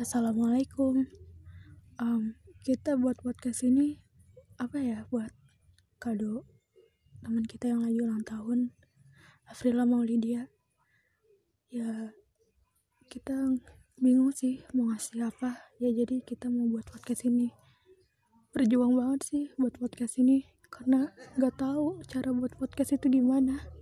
Assalamualaikum. Um, kita buat podcast ini apa ya buat kado teman kita yang lagi ulang tahun Afrila Maulidia. Ya kita bingung sih mau ngasih apa. Ya jadi kita mau buat podcast ini. Berjuang banget sih buat podcast ini karena nggak tahu cara buat podcast itu gimana.